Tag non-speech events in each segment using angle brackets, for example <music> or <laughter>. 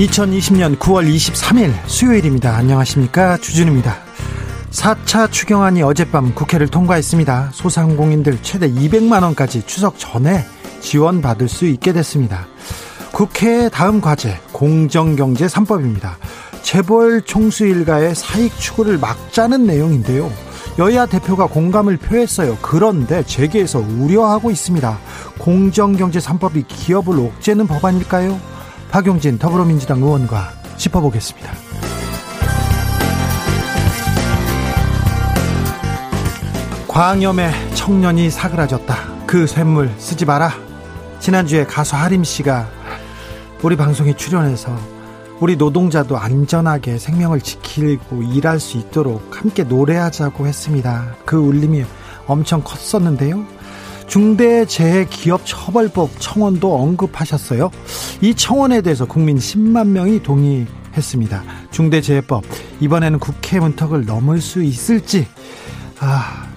2020년 9월 23일 수요일입니다. 안녕하십니까. 주진우입니다. 4차 추경안이 어젯밤 국회를 통과했습니다. 소상공인들 최대 200만원까지 추석 전에 지원받을 수 있게 됐습니다. 국회의 다음 과제, 공정경제 3법입니다. 재벌 총수 일가의 사익 추구를 막자는 내용인데요. 여야 대표가 공감을 표했어요. 그런데 재계에서 우려하고 있습니다. 공정경제 3법이 기업을 옥죄는 법안일까요? 박용진 더불어민주당 의원과 짚어보겠습니다. 광염에 청년이 사그라졌다. 그 샘물 쓰지 마라. 지난주에 가수 하림 씨가 우리 방송에 출연해서 우리 노동자도 안전하게 생명을 지키고 일할 수 있도록 함께 노래하자고 했습니다. 그 울림이 엄청 컸었는데요. 중대재해기업처벌법 청원도 언급하셨어요. 이 청원에 대해서 국민 10만 명이 동의했습니다. 중대재해법 이번에는 국회 문턱을 넘을 수 있을지 아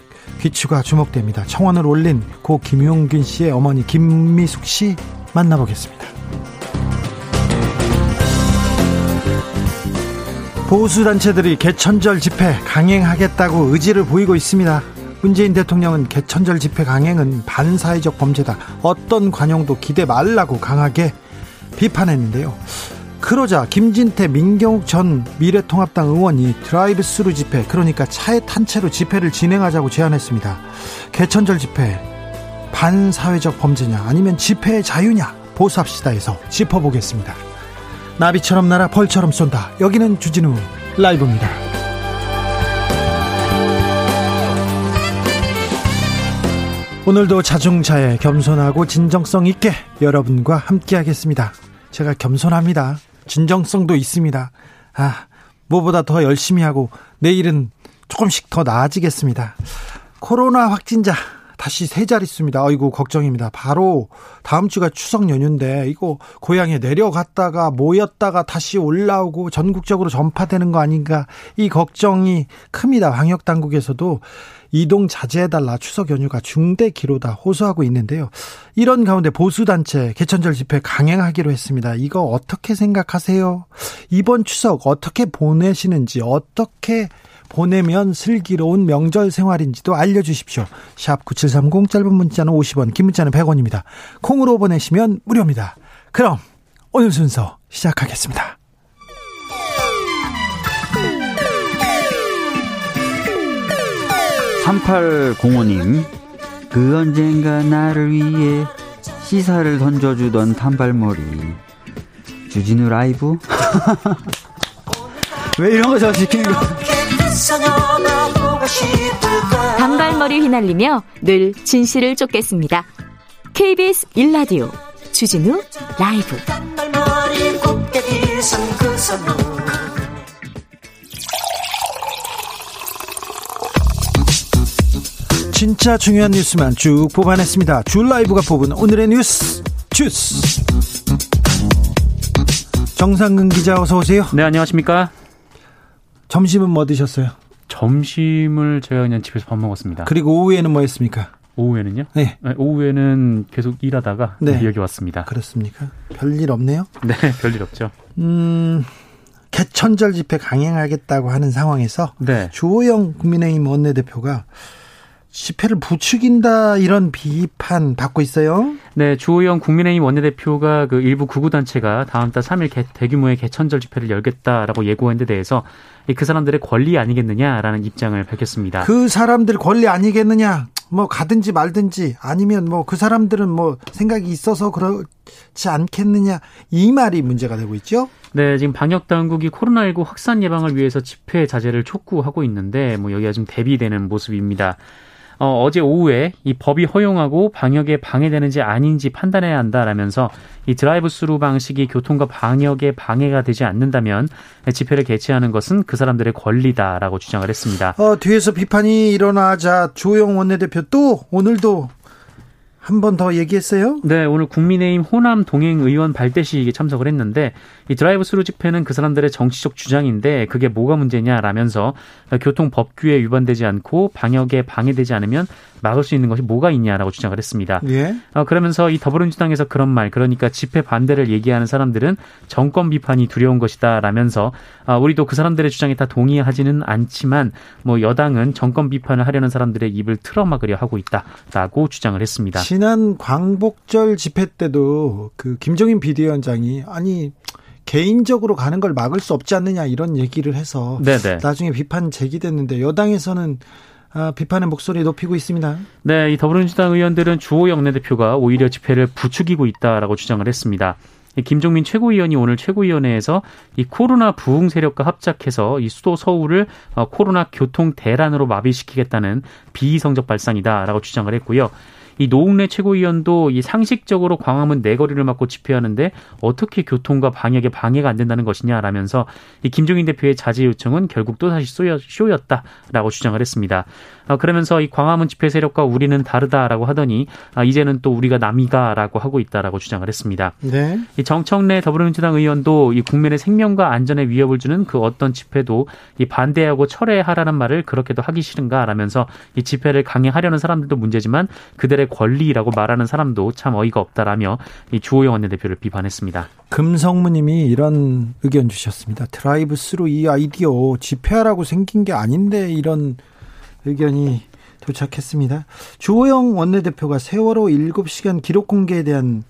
귀추가 주목됩니다. 청원을 올린 고 김용균 씨의 어머니 김미숙 씨 만나보겠습니다. 보수단체들이 개천절 집회 강행하겠다고 의지를 보이고 있습니다. 문재인 대통령은 개천절 집회 강행은 반사회적 범죄다. 어떤 관용도 기대 말라고 강하게 비판했는데요. 그러자 김진태 민경욱 전 미래통합당 의원이 드라이브 스루 집회 그러니까 차에 탄 채로 집회를 진행하자고 제안했습니다. 개천절 집회 반사회적 범죄냐 아니면 집회의 자유냐 보수합시다 해서 짚어보겠습니다. 나비처럼 날아 벌처럼 쏜다. 여기는 주진우 라이브입니다. 오늘도 자중차에 겸손하고 진정성 있게 여러분과 함께 하겠습니다. 제가 겸손합니다. 진정성도 있습니다. 아, 뭐보다 더 열심히 하고 내일은 조금씩 더 나아지겠습니다. 코로나 확진자 다시 세 자릿수입니다. 아이고 걱정입니다. 바로 다음 주가 추석 연휴인데 이거 고향에 내려갔다가 모였다가 다시 올라오고 전국적으로 전파되는 거 아닌가 이 걱정이 큽니다. 방역 당국에서도 이동 자제해달라 추석 연휴가 중대 기로다 호소하고 있는데요. 이런 가운데 보수단체 개천절 집회 강행하기로 했습니다. 이거 어떻게 생각하세요? 이번 추석 어떻게 보내시는지 어떻게 보내면 슬기로운 명절 생활인지도 알려주십시오. 샵 9730 짧은 문자는 50원 긴 문자는 100원입니다. 콩으로 보내시면 무료입니다. 그럼 오늘 순서 시작하겠습니다. 3805님, 그 언젠가 나를 위해 시사를 던져주던 단발머리. 주진우 라이브? <laughs> 왜 이런 거 저 시키는 거? 단발머리 휘날리며 늘 진실을 쫓겠습니다. KBS 1라디오 주진우 라이브. 진짜 중요한 뉴스만 쭉 뽑아냈습니다. 줄 라이브가 뽑은 오늘의 뉴스 주스. 정상근 기자 어서 오세요. 네 안녕하십니까. 점심은 뭐 드셨어요? 점심을 제가 그냥 집에서 밥 먹었습니다. 그리고 오후에는 뭐 했습니까? 오후에는요? 네. 네 오후에는 계속 일하다가 네. 여기 왔습니다. 그렇습니까? 별일 없네요. <laughs> 네, 별일 없죠. 음, 개천절 집회 강행하겠다고 하는 상황에서 네. 주호영 국민의힘 원내대표가 집회를 부추긴다 이런 비판 받고 있어요. 네, 주호영 국민의힘 원내대표가 그 일부 구구단체가 다음 달 3일 개, 대규모의 개천절 집회를 열겠다라고 예고한 데 대해서 그 사람들의 권리 아니겠느냐라는 입장을 밝혔습니다. 그 사람들 권리 아니겠느냐? 뭐 가든지 말든지 아니면 뭐 그 사람들은 뭐 생각이 있어서 그렇지 않겠느냐 이 말이 문제가 되고 있죠. 네, 지금 방역 당국이 코로나19 확산 예방을 위해서 집회 자제를 촉구하고 있는데 뭐 여기가 좀 대비되는 모습입니다. 어, 어제 오후에 이 법이 허용하고 방역에 방해되는지 아닌지 판단해야 한다라면서 이 드라이브 스루 방식이 교통과 방역에 방해가 되지 않는다면 집회를 개최하는 것은 그 사람들의 권리다라고 주장을 했습니다. 어, 뒤에서 비판이 일어나자 주호영 원내대표 또 오늘도 한 번 더 얘기했어요? 네, 오늘 국민의힘 호남 동행 의원 발대식에 참석을 했는데 이 드라이브 스루 집회는 그 사람들의 정치적 주장인데 그게 뭐가 문제냐라면서 교통 법규에 위반되지 않고 방역에 방해되지 않으면 막을 수 있는 것이 뭐가 있냐라고 주장을 했습니다. 예. 어, 그러면서 이 더불어민주당에서 그런 말, 그러니까 집회 반대를 얘기하는 사람들은 정권 비판이 두려운 것이다라면서 어, 우리도 그 사람들의 주장에 다 동의하지는 않지만 뭐 여당은 정권 비판을 하려는 사람들의 입을 틀어막으려 하고 있다라고 주장을 했습니다. 지난 광복절 집회 때도 그 김종인 비대위원장이 아니 개인적으로 가는 걸 막을 수 없지 않느냐 이런 얘기를 해서 네네. 나중에 비판 제기됐는데 여당에서는 아, 비판의 목소리 높이고 있습니다. 네, 이 더불어민주당 의원들은 주호 영 내대표가 오히려 집회를 부추기고 있다라고 주장을 했습니다. 김종민 최고위원이 오늘 최고위원회에서 이 코로나 부흥 세력과 합작해서 이 수도 서울을 어, 코로나 교통 대란으로 마비시키겠다는 비이성적 발상이다라고 주장을 했고요. 이 노웅래 최고위원도 이 상식적으로 광화문 내거리를 네 막고 집회하는데 어떻게 교통과 방역에 방해가 안 된다는 것이냐라면서 이 김종인 대표의 자제 요청은 결국 또 다시 쇼였다라고 주장을 했습니다. 어, 그러면서 이 광화문 집회 세력과 우리는 다르다라고 하더니 아, 이제는 또 우리가 남이가라고 하고 있다라고 주장을 했습니다. 네. 이 정청래 더불어민주당 의원도 이 국민의 생명과 안전에 위협을 주는 그 어떤 집회도 이 반대하고 철회하라는 말을 그렇게도 하기 싫은가라면서 이 집회를 강행하려는 사람들도 문제지만 그들의 권리라고 말하는 사람도 참 어이가 없다라며 이 주호영 원내대표를 비판했습니다. 금성무님이 이런 의견 주셨습니다. 드라이브 스루 이 아이디어 집회하라고 생긴 게 아닌데 이런 의견이 도착했습니다. 주호영 원내대표가 세월호 7시간 기록 공개에 대한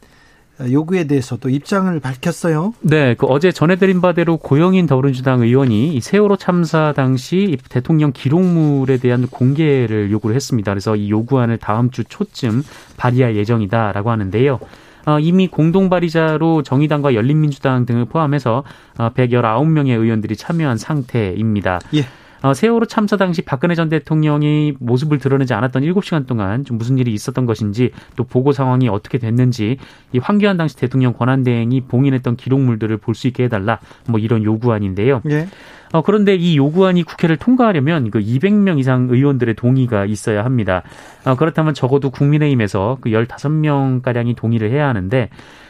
요구에 대해서도 입장을 밝혔어요. 네, 그 어제 전해드린 바대로 고영인 더불어민주당 의원이 이 세월호 참사 당시 대통령 기록물에 대한 공개를 요구를 했습니다. 그래서 이 요구안을 다음 주 초쯤 발의할 예정이다라고 하는데요. 어, 이미 공동 발의자로 정의당과 열린민주당 등을 포함해서 어, 119명의 의원들이 참여한 상태입니다. 예. 어, 세월호 참사 당시 박근혜 전 대통령이 모습을 드러내지 않았던 7시간 동안 좀 무슨 일이 있었던 것인지 또 보고 상황이 어떻게 됐는지 이 황교안 당시 대통령 권한 대행이 봉인했던 기록물들을 볼 수 있게 해달라 뭐 이런 요구안인데요. 네. 어, 그런데 이 요구안이 국회를 통과하려면 그 200명 이상 의원들의 동의가 있어야 합니다. 어, 그렇다면 적어도 국민의힘에서 그 15명가량이 동의를 해야 하는데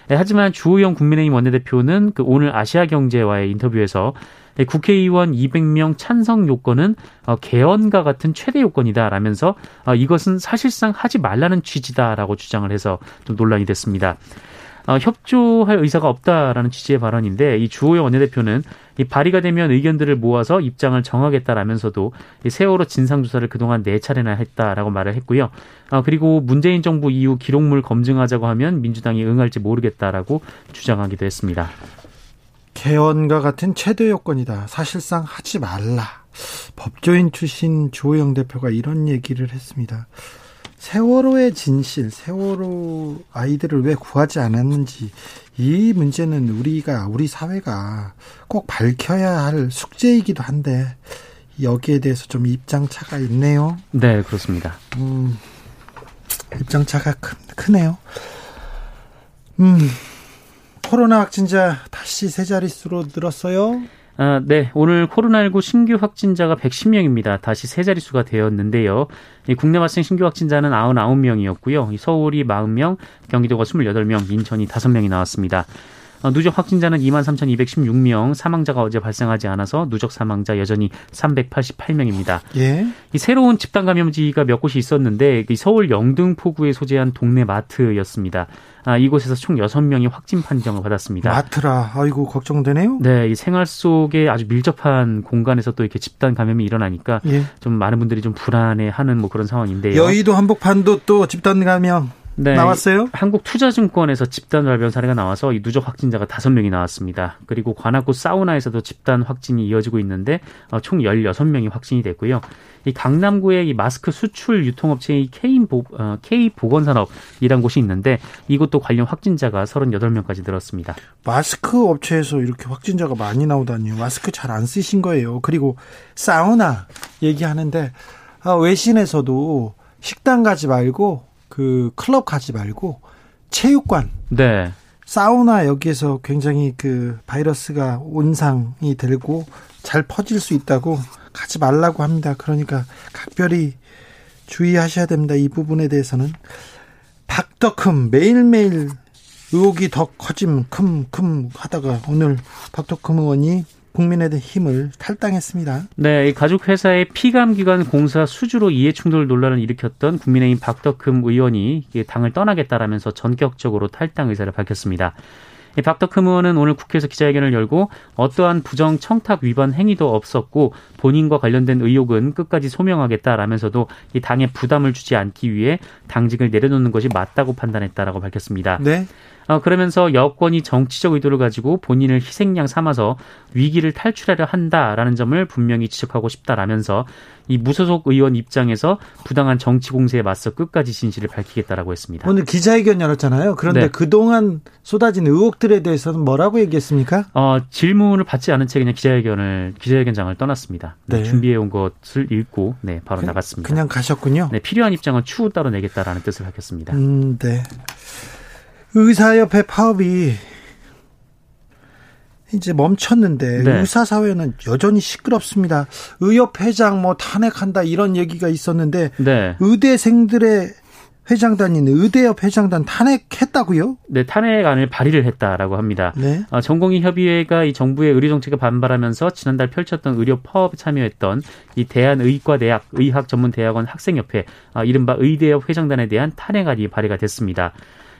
예, 하지만 주호영 국민의힘 원내대표는 그 오늘 아시아경제와의 인터뷰에서 예, 국회의원 200명 찬성 요건은 어, 개헌과 같은 최대 요건이다라면서 어, 이것은 사실상 하지 말라는 취지다라고 주장을 해서 좀 논란이 됐습니다. 어, 협조할 의사가 없다라는 취지의 발언인데 이 주호영 원내대표는 이 발의가 되면 의견들을 모아서 입장을 정하겠다라면서도 이 세월호 진상조사를 그동안 네 차례나 했다라고 말을 했고요. 어, 그리고 문재인 정부 이후 기록물 검증하자고 하면 민주당이 응할지 모르겠다라고 주장하기도 했습니다. 개헌과 같은 최대 요건이다. 사실상 하지 말라. 법조인 출신 주호영 대표가 이런 얘기를 했습니다. 세월호의 진실, 세월호 아이들을 왜 구하지 않았는지 이 문제는 우리가 우리 사회가 꼭 밝혀야 할 숙제이기도 한데 여기에 대해서 좀 입장 차가 있네요. 네, 그렇습니다. 음, 입장 차가 크, 크네요. 음, 코로나 확진자 다시 세 자릿수로 늘었어요. 아, 네. 오늘 코로나19 신규 확진자가 110명입니다. 다시 세 자릿수가 되었는데요. 국내 발생 신규 확진자는 99명이었고요. 서울이 40명, 경기도가 28명, 인천이 5명이 나왔습니다. 어, 누적 확진자는 2만 3,216명, 사망자가 어제 발생하지 않아서 누적 사망자 여전히 388명입니다. 예. 이 새로운 집단 감염지가 몇 곳이 있었는데 서울 영등포구에 소재한 동네 마트였습니다. 아, 이곳에서 총 6명이 확진 판정을 받았습니다. 마트라, 아이고, 걱정되네요? 네, 이 생활 속에 아주 밀접한 공간에서 또 이렇게 집단 감염이 일어나니까 예. 좀 많은 분들이 좀 불안해 하는 뭐 그런 상황인데요. 여의도 한복판도 또 집단 감염. 네, 나왔어요? 한국투자증권에서 집단 발병 사례가 나와서 이 누적 확진자가 다섯 명이 나왔습니다. 그리고 관악구 사우나에서도 집단 확진이 이어지고 있는데 어, 총 16명이 확진이 됐고요. 이 강남구의 이 마스크 수출 유통업체의 K, 보, 어, K 보건산업이란 곳이 있는데 이곳도 관련 확진자가 38명까지 늘었습니다. 마스크 업체에서 이렇게 확진자가 많이 나오다니요. 마스크 잘 안 쓰신 거예요. 그리고 사우나 얘기하는데 아, 외신에서도 식당 가지 말고 그 클럽 가지 말고 체육관, 네. 사우나 여기에서 굉장히 그 바이러스가 온상이 들고 잘 퍼질 수 있다고 가지 말라고 합니다. 그러니까 각별히 주의하셔야 됩니다. 이 부분에 대해서는 박덕흠 매일매일 의혹이 더 커짐 큼큼 하다가 오늘 박덕흠 의원이 국민의힘을 탈당했습니다. 네, 가족 회사의 피감기관 공사 수주로 이해충돌 논란을 일으켰던 국민의힘 박덕흠 의원이 당을 떠나겠다라면서 전격적으로 탈당 의사를 밝혔습니다. 박덕흠 의원은 오늘 국회에서 기자회견을 열고 어떠한 부정 청탁 위반 행위도 없었고 본인과 관련된 의혹은 끝까지 소명하겠다라면서도 이 당에 부담을 주지 않기 위해 당직을 내려놓는 것이 맞다고 판단했다라고 밝혔습니다. 네. 어, 그러면서 여권이 정치적 의도를 가지고 본인을 희생양 삼아서 위기를 탈출하려 한다라는 점을 분명히 지적하고 싶다라면서 이 무소속 의원 입장에서 부당한 정치 공세에 맞서 끝까지 진실을 밝히겠다라고 했습니다. 오늘 기자회견 열었잖아요. 그런데 네. 그동안 쏟아진 의혹 들에 대해서는 뭐라고 얘기했습니까? 어, 질문을 받지 않은 채 그냥 기자회견을 기자회견장을 떠났습니다. 네, 네. 준비해 온 것을 읽고 네, 바로 그- 나갔습니다. 그냥 가셨군요. 네, 필요한 입장은 추후 따로 내겠다라는 뜻을 밝혔습니다. 음, 네. 의사협회 파업이 이제 멈췄는데 네. 의사 사회는 여전히 시끄럽습니다. 의협 회장 뭐 탄핵한다 이런 얘기가 있었는데 네. 의대생들의 회장단인 의대협 회장단 탄핵했다고요? 네, 탄핵안을 발의를 했다라고 합니다. 네. 어, 전공의 협의회가 이 정부의 의료 정책에 반발하면서 지난달 펼쳤던 의료 파업에 참여했던 이 대한의과대학 의학전문대학원 학생협회 아, 이른바 의대협 회장단에 대한 탄핵안이 발의가 됐습니다.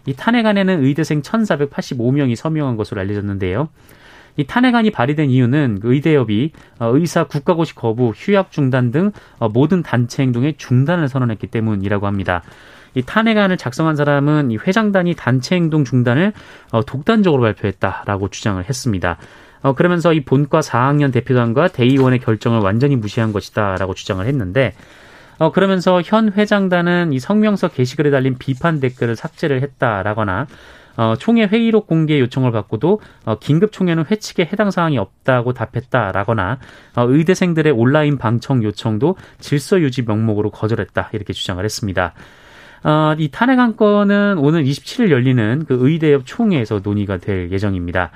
이 탄핵안에는 의대생 1,485명이 서명한 것으로 알려졌는데요. 이 탄핵안이 발의된 이유는 그 의대협이 어, 의사 국가고시 거부, 휴학 중단 등 어, 모든 단체 행동의 중단을 선언했기 때문이라고 합니다. 이 탄핵안을 작성한 사람은 이 회장단이 단체 행동 중단을 어, 독단적으로 발표했다라고 주장을 했습니다. 어, 그러면서 이 본과 4학년 대표단과 대의원의 결정을 완전히 무시한 것이다라고 주장을 했는데 어, 그러면서 현 회장단은 이 성명서 게시글에 달린 비판 댓글을 삭제를 했다라거나 어, 총회 회의록 공개 요청을 받고도 어, 긴급 총회는 회칙에 해당 사항이 없다고 답했다라거나 어, 의대생들의 온라인 방청 요청도 질서 유지 명목으로 거절했다 이렇게 주장을 했습니다. 어, 이 탄핵안 건은 오늘 27일 열리는 그 의대협 총회에서 논의가 될 예정입니다.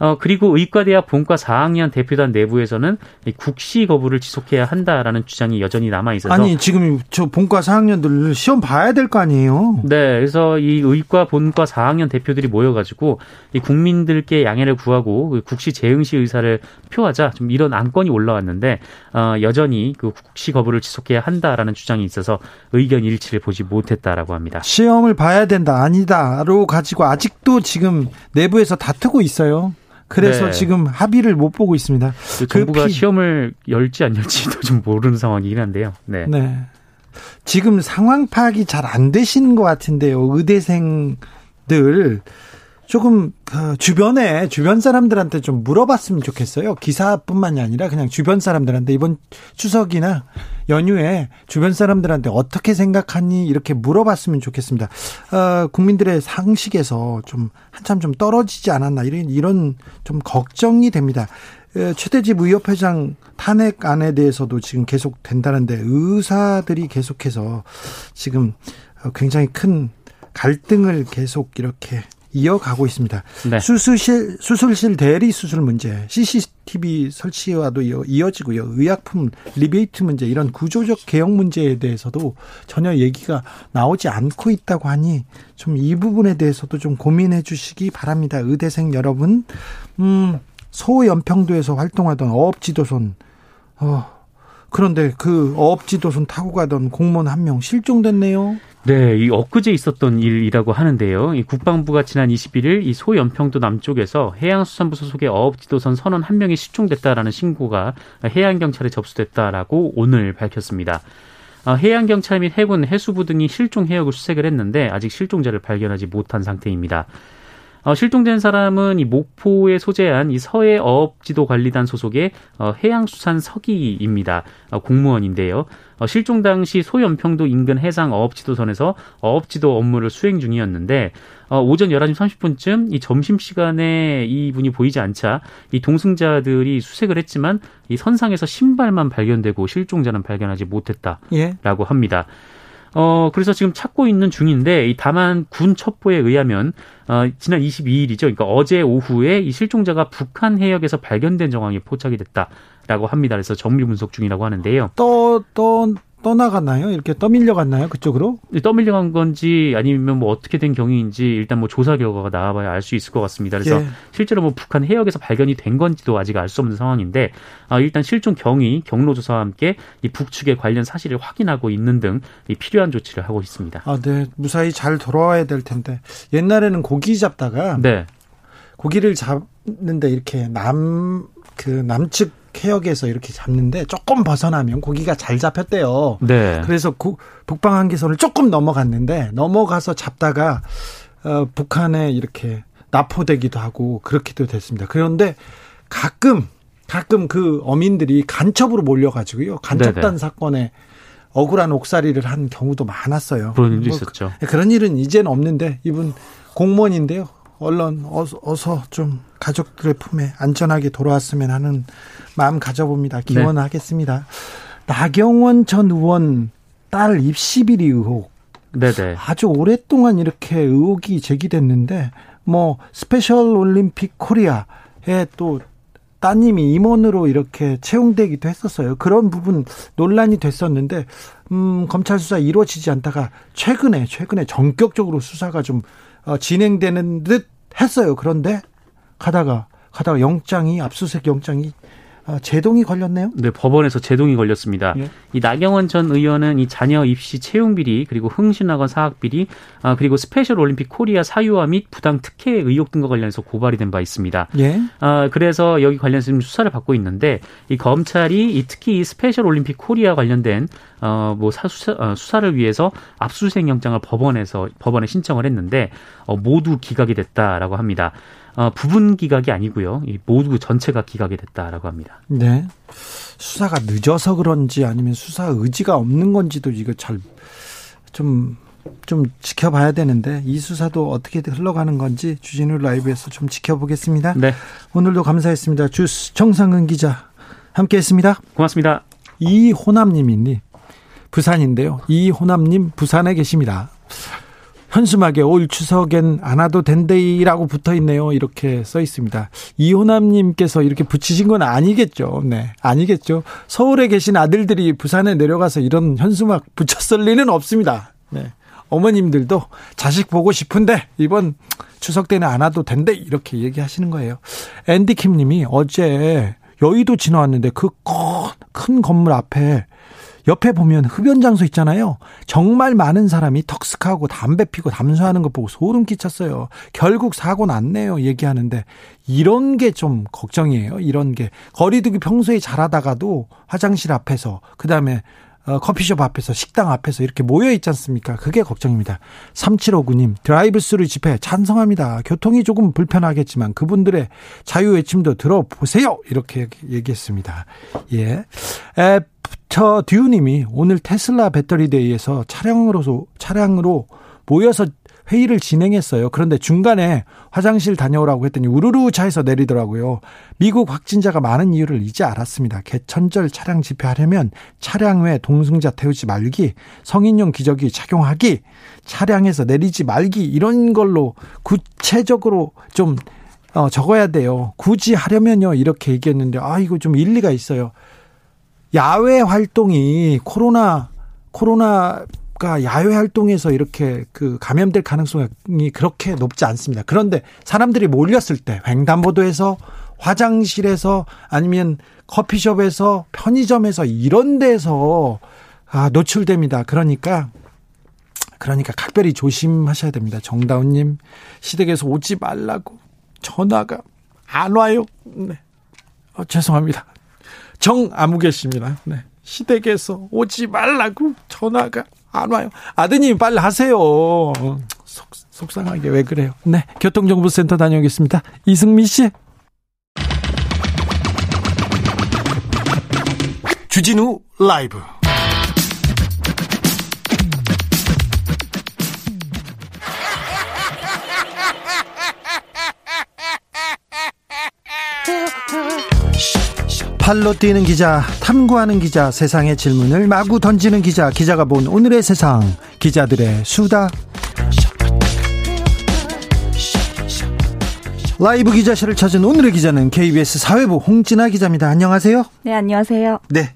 어, 그리고 의과대학 본과 4학년 대표단 내부에서는 이 국시 거부를 지속해야 한다라는 주장이 여전히 남아 있어서 아니 지금 저 본과 4학년들 시험 봐야 될 거 아니에요? 네, 그래서 이 의과 본과 4학년 대표들이 모여가지고 이 국민들께 양해를 구하고 그 국시 재응시 의사를 표하자 좀 이런 안건이 올라왔는데 어, 여전히 그 국시 거부를 지속해야 한다라는 주장이 있어서 의견 일치를 보지 못했다라고 합니다. 시험을 봐야 된다 아니다로 가지고 아직도 지금 내부에서 다투고 있어요. 그래서 네. 지금 합의를 못 보고 있습니다. 그 정부가 피- 시험을 열지 안 열지도 좀 모르는 상황이긴 한데요. 네. 네. 지금 상황 파악이 잘 안 되시는 것 같은데요. 의대생들 조금 그 주변에 주변 사람들한테 좀 물어봤으면 좋겠어요. 기사뿐만이 아니라 그냥 주변 사람들한테 이번 추석이나 연휴에 주변 사람들한테 어떻게 생각하니 이렇게 물어봤으면 좋겠습니다. 어, 국민들의 상식에서 좀 한참 좀 떨어지지 않았나 이런 이런 좀 걱정이 됩니다. 에, 최대집 의협회장 탄핵안에 대해서도 지금 계속 된다는데 의사들이 계속해서 지금 어, 굉장히 큰 갈등을 계속 이렇게 이어가고 있습니다. 네. 수술실 수술실 대리 수술 문제, CCTV 설치와도 이어- 이어 지고요. 의약품 리베이트 문제 이런 구조적 개혁 문제에 대해서도 전혀 얘기가 나오지 않고 있다고 하니 좀 이 부분에 대해서도 좀 고민해 주시기 바랍니다. 의대생 여러분. 음, 소연평도에서 활동하던 어업지도선 어 그런데 그 어업지도선 타고 가던 공무원 한 명 실종됐네요. 네, 이 엊그제 있었던 일이라고 하는데요. 이 국방부가 지난 21일 이 소연평도 남쪽에서 해양수산부 소속의 어업지도선 선원 한 명이 실종됐다라는 신고가 해양경찰에 접수됐다라고 오늘 밝혔습니다. 어, 해양경찰 및 해군, 해수부 등이 실종 해역을 수색을 했는데 아직 실종자를 발견하지 못한 상태입니다. 어, 실종된 사람은 이 목포에 소재한 이 서해 어업지도 관리단 소속의 어, 해양수산 서기입니다. 어, 공무원인데요. 어, 실종 당시 소연평도 인근 해상 어업지도선에서 어업지도 업무를 수행 중이었는데 어, 오전 11시 30분쯤 이 점심 시간에 이분이 보이지 않자 이 동승자들이 수색을 했지만 이 선상에서 신발만 발견되고 실종자는 발견하지 못했다. 예. 라고 합니다. 어, 그래서 지금 찾고 있는 중인데, 이 다만 군 첩보에 의하면, 어, 지난 22일이죠. 그러니까 어제 오후에 이 실종자가 북한 해역에서 발견된 정황이 포착이 됐다라고 합니다. 그래서 정밀 분석 중이라고 하는데요. 또, 또, 떠나갔나요? 이렇게 떠밀려 갔나요? 그쪽으로? 떠밀려 간 건지 아니면 뭐 어떻게 된 경위인지 일단 뭐 조사 결과가 나와봐야 알 수 있을 것 같습니다. 그래서 예. 실제로 뭐 북한 해역에서 발견이 된 건지도 아직 알 수 없는 상황인데 아, 일단 실종 경위, 경로 조사와 함께 이 북측의 관련 사실을 확인하고 있는 등이 필요한 조치를 하고 있습니다. 아, 네. 무사히 잘 돌아와야 될 텐데. 옛날에는 고기 잡다가 네, 고기를 잡는데 이렇게 남, 그 남측 해역에서 이렇게 잡는데 조금 벗어나면 고기가 잘 잡혔대요. 네, 그래서 구- 북방 한계선을 조금 넘어갔는데 넘어가서 잡다가 어, 북한에 이렇게 납포되기도 하고 그렇기도 됐습니다. 그런데 가끔 가끔 그 어민들이 간첩으로 몰려가지고요 간첩단. 사건에 억울한 옥살이를 한 경우도 많았어요. 그런 일도 뭐 있었죠. 그- 그런 일은 이제는 없는데 이분 공무원인데요. 얼른 어서, 어서 좀 가족들의 품에 안전하게 돌아왔으면 하는 마음 가져봅니다. 기원하겠습니다. 나경원 전 의원 딸 입시 비리 의혹 네, 네. 아주 오랫동안 이렇게 의혹이 제기됐는데 뭐 스페셜 올림픽 코리아에 또 따님이 임원으로 이렇게 채용되기도 했었어요. 그런 부분 논란이 됐었는데 음, 검찰 수사 이루어지지 않다가 최근에 최근에 전격적으로 수사가 좀 어, 진행되는 듯 했어요. 그런데 가다가 가다가 영장이 압수수색 영장이 어, 제동이 걸렸네요. 네, 법원에서 제동이 걸렸습니다. 예. 이 나경원 전 의원은 이 자녀 입시 채용 비리, 그리고 홍신학원 사학 비리, 아, 그리고 스페셜 올림픽 코리아 사유화 및 부당 특혜 의혹 등과 관련해서 고발이 된 바 있습니다. 예. 아, 그래서 여기 관련해서 지금 수사를 받고 있는데 이 검찰이 이 특히 이 스페셜 올림픽 코리아 관련된 어뭐 수사, 어, 수사를 위해서 압수수색 영장을 법원에서 법원에 신청을 했는데 어, 모두 기각이 됐다라고 합니다. 어, 부분 기각이 아니고요. 이 모두 전체가 기각이 됐다라고 합니다. 네. 수사가 늦어서 그런지 아니면 수사 의지가 없는 건지도 이거 잘 좀 좀 지켜봐야 되는데 이 수사도 어떻게 흘러가는 건지 주진우 라이브에서 좀 지켜보겠습니다. 네, 오늘도 감사했습니다. 주스 정상근 기자 함께했습니다. 고맙습니다. 이호남님이니 부산인데요. 이호남님 부산에 계십니다. 현수막에 올 추석엔 안 와도 된대이라고 붙어 있네요. 이렇게 써 있습니다. 이호남님께서 이렇게 붙이신 건 아니겠죠. 네. 아니겠죠. 서울에 계신 아들들이 부산에 내려가서 이런 현수막 붙였을 리는 없습니다. 네. 어머님들도 자식 보고 싶은데 이번 추석 때는 안 와도 된대 이렇게 얘기하시는 거예요. 앤디킴 님이 어제 여의도 지나왔는데 그 큰 건물 앞에 옆에 보면 흡연 장소 있잖아요. 정말 많은 사람이 턱스크하고 담배 피고 담수하는 거 보고 소름 끼쳤어요. 결국 사고 났네요. 얘기하는데 이런 게 좀 걱정이에요. 이런 게 거리두기 평소에 잘하다가도 화장실 앞에서 그다음에 어, 커피숍 앞에서 식당 앞에서 이렇게 모여 있지 않습니까? 그게 걱정입니다. 3759님 드라이브 스루 집회 찬성합니다. 교통이 조금 불편하겠지만 그분들의 자유 외침도 들어보세요. 이렇게 얘기했습니다. 예. 에, 저 듀님이 오늘 테슬라 배터리 데이에서 차량으로 차량으로 모여서 회의를 진행했어요. 그런데 중간에 화장실 다녀오라고 했더니 우르르 차에서 내리더라고요. 미국 확진자가 많은 이유를 이제 알았습니다. 개천절 차량 집회하려면 차량 외 동승자 태우지 말기, 성인용 기저귀 착용하기, 차량에서 내리지 말기 이런 걸로 구체적으로 좀 어, 적어야 돼요. 굳이 하려면요 이렇게 얘기했는데 아 이거 좀 일리가 있어요. 야외 활동이 코로나 코로나 가 야외 활동에서 이렇게 그 감염될 가능성이 그렇게 높지 않습니다. 그런데 사람들이 몰렸을 때 횡단보도에서 화장실에서 아니면 커피숍에서 편의점에서 이런 데서 아, 노출됩니다. 그러니까 그러니까 각별히 조심하셔야 됩니다. 정다운 님 시댁에서 오지 말라고 전화가 안 와요. 네. 어, 죄송합니다. 정아무개 씨입니다. 네. 시댁에서 오지 말라고 전화가 안 와요. 아드님 빨리 하세요. 속, 속상하게 왜 그래요? 네. 교통정보센터 다녀오겠습니다. 이승미 씨. 주진우 라이브. 팔로 뛰는 기자, 탐구하는 기자, 세상의 질문을 마구 던지는 기자, 기자가 본 오늘의 세상, 기자들의 수다. 라이브 기자실을 찾은 오늘의 기자는 KBS 사회부 홍진아 기자입니다. 안녕하세요. 네, 안녕하세요. 네.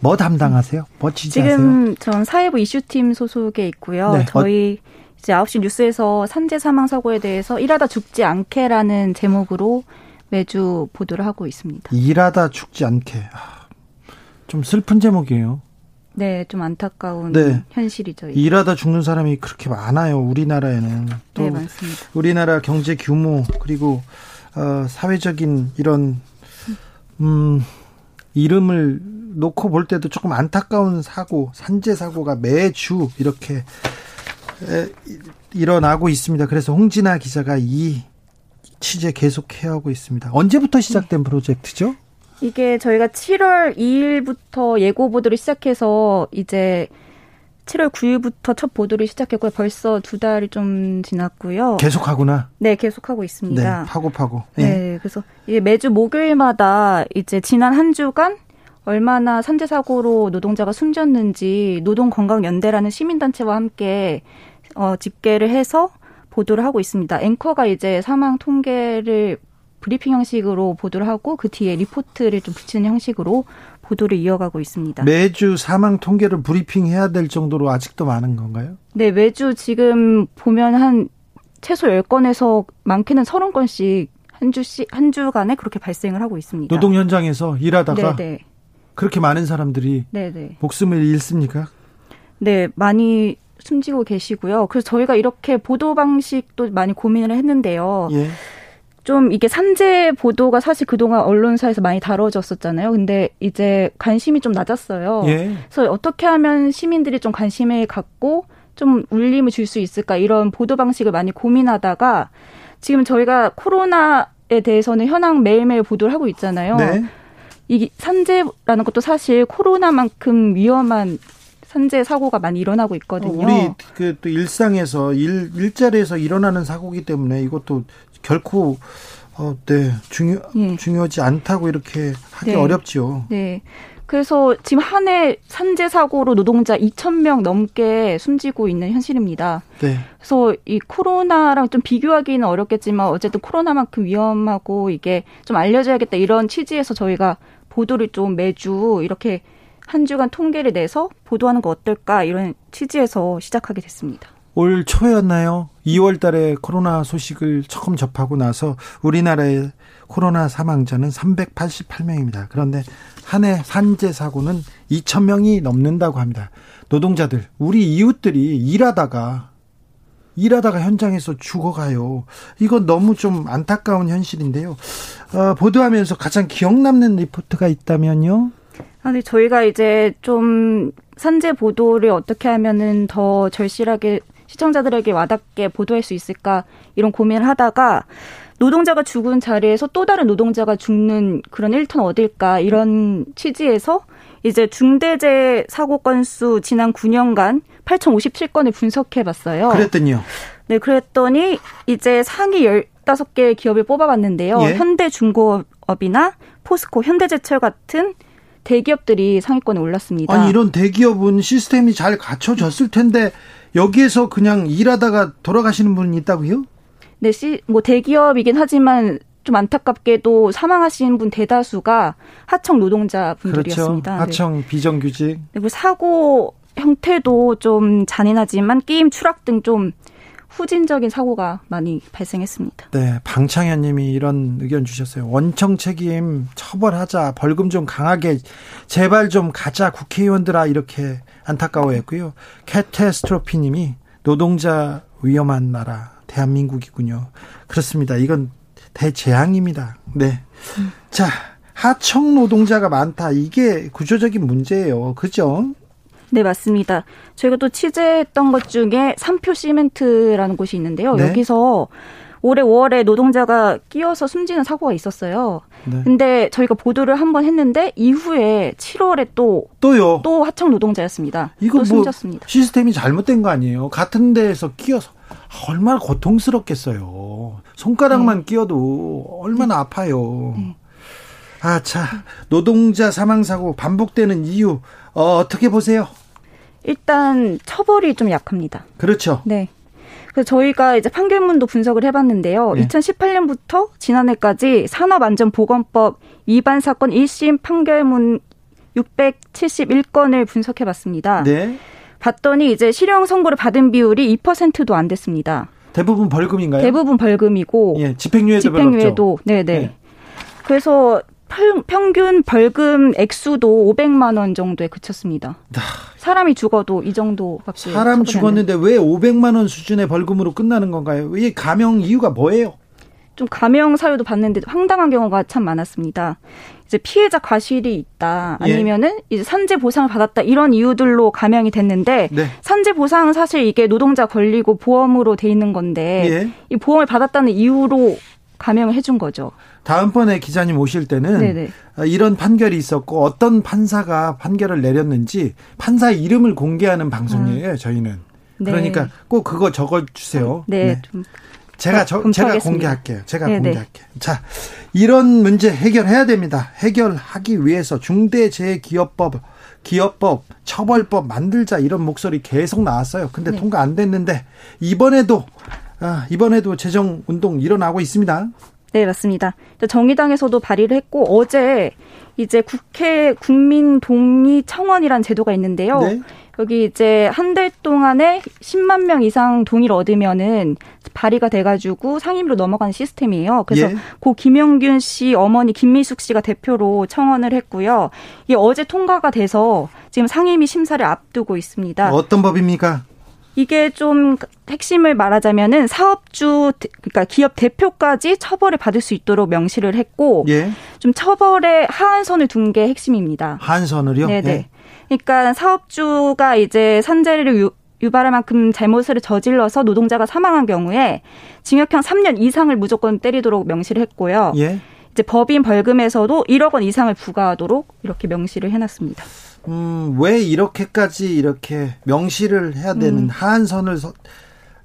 뭐 담당하세요? 뭐 취재하세요? 지금 전 사회부 이슈팀 소속에 있고요. 네. 저희 이제 9시 뉴스에서 산재 사망 사고에 대해서 일하다 죽지 않게라는 제목으로 매주 보도를 하고 있습니다. 일하다 죽지 않게. 아, 좀 슬픈 제목이에요. 네, 좀 안타까운 네. 현실이죠. 이게. 일하다 죽는 사람이 그렇게 많아요. 우리나라에는 또 네, 많습니다. 우리나라 경제 규모 그리고 어, 사회적인 이런 음, 이름을 놓고 볼 때도 조금 안타까운 사고, 산재 사고가 매주 이렇게 에, 이- 일어나고 있습니다. 그래서 홍진아 기자가 이 취재 계속 해오고 있습니다. 언제부터 시작된 프로젝트죠? 이게 저희가 7월 2일부터 예고 보도를 시작해서 이제 7월 9일부터 첫 보도를 시작했고요. 벌써 두 달이 좀 지났고요. 계속하구나. 네, 계속하고 네, 있습니다. 파고 파고. 예. 네, 그래서 이게 매주 목요일마다 이제 지난 한 주간 얼마나 산재 사고로 노동자가 숨졌는지 노동건강연대라는 시민단체와 함께 어, 집계를 해서 보도를 하고 있습니다. 앵커가 이제 사망 통계를 브리핑 형식으로 보도를 하고 그 뒤에 리포트를 좀 붙이는 형식으로 보도를 이어가고 있습니다. 매주 사망 통계를 브리핑 해야 될 정도로 아직도 많은 건가요? 네, 매주 지금 보면 한 최소 10건에서 많게는 30건씩 한 주씩 한 주간에 그렇게 발생을 하고 있습니다. 노동 현장에서 일하다가 네, 네. 그렇게 많은 사람들이 네, 네. 목숨을 잃습니까? 네, 많이 숨지고 계시고요. 그래서 저희가 이렇게 보도 방식도 많이 고민을 했는데요. 예. 좀 이게 산재 보도가 사실 그동안 언론사에서 많이 다뤄졌었잖아요. 근데 이제 관심이 좀 낮았어요. 예. 그래서 어떻게 하면 시민들이 좀 관심을 갖고 좀 울림을 줄 수 있을까 이런 보도 방식을 많이 고민하다가 지금 저희가 코로나에 대해서는 현황 매일매일 보도를 하고 있잖아요. 네. 이 산재라는 것도 사실 코로나만큼 위험한 산재 사고가 많이 일어나고 있거든요. 우리 그 또 일상에서 일 일자리에서 일어나는 사고기 때문에 이것도 결코 어, 네 중요 예. 중요하지 않다고 이렇게 하기 네. 어렵죠. 네. 그래서 지금 한 해 산재 사고로 노동자 2,000명 넘게 숨지고 있는 현실입니다. 네. 그래서 이 코로나랑 좀 비교하기는 어렵겠지만 어쨌든 코로나만큼 위험하고 이게 좀 알려져야겠다 이런 취지에서 저희가 보도를 좀 매주 이렇게 한 주간 통계를 내서 보도하는 거 어떨까 이런 취지에서 시작하게 됐습니다. 올 초였나요? 2월 달에 코로나 소식을 처음 접하고 나서 우리나라의 코로나 사망자는 388명입니다. 그런데 한 해 산재 사고는 2,000명이 넘는다고 합니다. 노동자들, 우리 이웃들이 일하다가 일하다가 현장에서 죽어가요. 이건 너무 좀 안타까운 현실인데요. 어, 보도하면서 가장 기억 남는 리포트가 있다면요? 아, 근데 저희가 이제 좀 산재 보도를 어떻게 하면은 더 절실하게 시청자들에게 와닿게 보도할 수 있을까 이런 고민을 하다가 노동자가 죽은 자리에서 또 다른 노동자가 죽는 그런 일터는 어딜까 이런 취지에서 이제 중대재해 사고 건수 지난 9년간 8,057건을 분석해 봤어요. 그랬더니요. 네, 그랬더니 이제 상위 15개 기업을 뽑아봤는데요. 예. 현대중공업이나 포스코, 현대제철 같은 대기업들이 상위권에 올랐습니다. 아니 이런 대기업은 시스템이 잘 갖춰졌을 텐데 여기에서 그냥 일하다가 돌아가시는 분이 있다고요? 네, 시, 뭐 대기업이긴 하지만 좀 안타깝게도 사망하신 분 대다수가 하청 노동자 그렇죠. 분들이었습니다. 네. 하청 비정규직. 네, 뭐 사고 형태도 좀 잔인하지만 게임 추락 등 좀 후진적인 사고가 많이 발생했습니다. 네, 방창현 님이 이런 의견 주셨어요. 원청 책임 처벌하자, 벌금 좀 강하게 제발 좀 가자 국회의원들아 이렇게 안타까워했고요. 캐테스트로피 님이 노동자 위험한 나라 대한민국이군요. 그렇습니다. 이건 대재앙입니다. 네, 자 하청 노동자가 많다. 이게 구조적인 문제예요. 그죠? 네, 맞습니다. 저희가 또 취재했던 것 중에 삼표 시멘트라는 곳이 있는데요. 네. 여기서 올해 5월에 노동자가 끼어서 숨지는 사고가 있었어요. 네. 근데 저희가 보도를 한 번 했는데 이후에 7월에 또, 또요. 또 하청 노동자였습니다. 이거 또뭐 숨졌습니다. 시스템이 잘못된 거 아니에요? 같은 데에서 끼어서 얼마나 고통스럽겠어요. 손가락만 네. 끼어도 얼마나 아파요. 아, 자, 노동자 사망 사고 반복되는 이유 어, 어떻게 보세요? 일단 처벌이 좀 약합니다. 그렇죠. 네. 그래서 저희가 이제 판결문도 분석을 해봤는데요. 네. 2018년부터 지난해까지 산업안전보건법 위반 사건 1심 판결문 671건을 분석해봤습니다. 네. 봤더니 이제 실형 선고를 받은 비율이 2%도 안 됐습니다. 대부분 벌금인가요? 대부분 벌금이고 예, 집행유예도. 집행유예도 네네. 네. 그래서 평, 평균 벌금 액수도 500만 원 정도에 그쳤습니다. 사람이 죽어도 이 정도밖에 아. 사람 죽었는데 왜 500만 원 수준의 벌금으로 끝나는 건가요? 이 감형 이유가 뭐예요? 좀 감형 사유도 봤는데 황당한 경우가 참 많았습니다. 이제 피해자 과실이 있다 예. 아니면은 이제 산재 보상을 받았다 이런 이유들로 감형이 됐는데 네. 산재 보상은 사실 이게 노동자 권리고 보험으로 돼 있는 건데 예. 이 보험을 받았다는 이유로 감형을 해준 거죠. 다음번에 기자님 오실 때는 네네. 어, 이런 판결이 있었고 어떤 판사가 판결을 내렸는지 판사 이름을 공개하는 방송이에요. 저희는. 네. 그러니까 꼭 그거 적어 주세요. 네, 좀 제가 저, 제가. 공개할게요. 제가 네네. 공개할게요. 자, 이런 문제 해결해야 됩니다. 해결하기 위해서 중대재해기업법, 기업법, 처벌법 만들자 이런 목소리 계속 나왔어요. 근데 네. 통과 안 됐는데 이번에도 아, 이번에도 재정 운동 일어나고 있습니다. 네, 맞습니다. 정의당에서도 발의를 했고 어제 이제 국회 국민 동의 청원이라는 제도가 있는데요. 네. 여기 이제 한 달 동안에 10만 명 이상 동의를 얻으면은 발의가 돼가지고 상임위로 넘어가는 시스템이에요. 그래서 예. 고 김영균 씨 어머니 김미숙 씨가 대표로 청원을 했고요. 이게 어제 통과가 돼서 지금 상임위 심사를 앞두고 있습니다. 어떤 법입니까? 이게 좀 핵심을 말하자면은 사업주 그러니까 기업 대표까지 처벌을 받을 수 있도록 명시를 했고 예. 좀 처벌에 하한선을 둔 게 핵심입니다. 한선을요? 네네. 예. 그러니까 사업주가 이제 산재를 유, 유발할 만큼 잘못을 저질러서 노동자가 사망한 경우에 징역형 3년 이상을 무조건 때리도록 명시를 했고요. 예. 이제 법인 벌금에서도 1억 원 이상을 부과하도록 이렇게 명시를 해놨습니다. 음, 왜 이렇게까지 이렇게 명시를 해야 되는 음. 하한선을 서-